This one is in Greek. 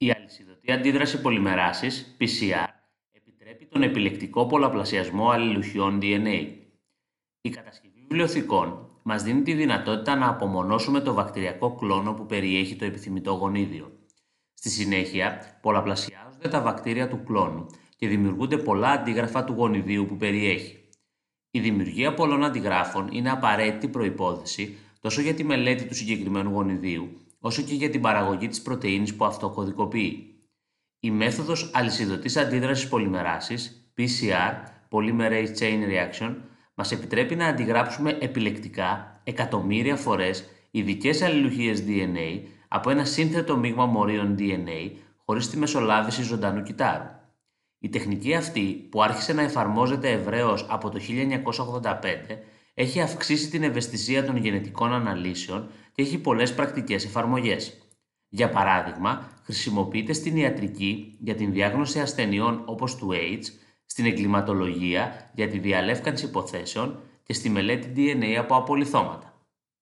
Η αλυσιδωτή αντίδραση πολυμεράσης, PCR, επιτρέπει τον επιλεκτικό πολλαπλασιασμό αλληλουχιών DNA. Η κατασκευή βιβλιοθηκών μας δίνει τη δυνατότητα να απομονώσουμε το βακτηριακό κλόνο που περιέχει το επιθυμητό γονίδιο. Στη συνέχεια, πολλαπλασιάζονται τα βακτήρια του κλόνου και δημιουργούνται πολλά αντίγραφα του γονιδίου που περιέχει. Η δημιουργία πολλών αντιγράφων είναι απαραίτητη προϋπόθεση τόσο για τη μελέτη του συγκεκριμένου γονιδίου, όσο και για την παραγωγή της πρωτεΐνης που αυτό κωδικοποιεί. Η μέθοδος αλυσιδωτής αντίδρασης πολυμεράσης, PCR, Polymerase Chain Reaction, μας επιτρέπει να αντιγράψουμε επιλεκτικά εκατομμύρια φορές ειδικές αλληλουχίες DNA από ένα σύνθετο μείγμα μορίων DNA χωρίς τη μεσολάβηση ζωντανού κυτάρου. Η τεχνική αυτή, που άρχισε να εφαρμόζεται ευρέως από το 1985, έχει αυξήσει την ευαισθησία των γενετικών αναλύσεων και έχει πολλές πρακτικές εφαρμογές. Για παράδειγμα, χρησιμοποιείται στην ιατρική για την διάγνωση ασθενειών όπως του AIDS, στην εγκληματολογία για τη διαλεύκανση υποθέσεων και στη μελέτη DNA από απολυθώματα.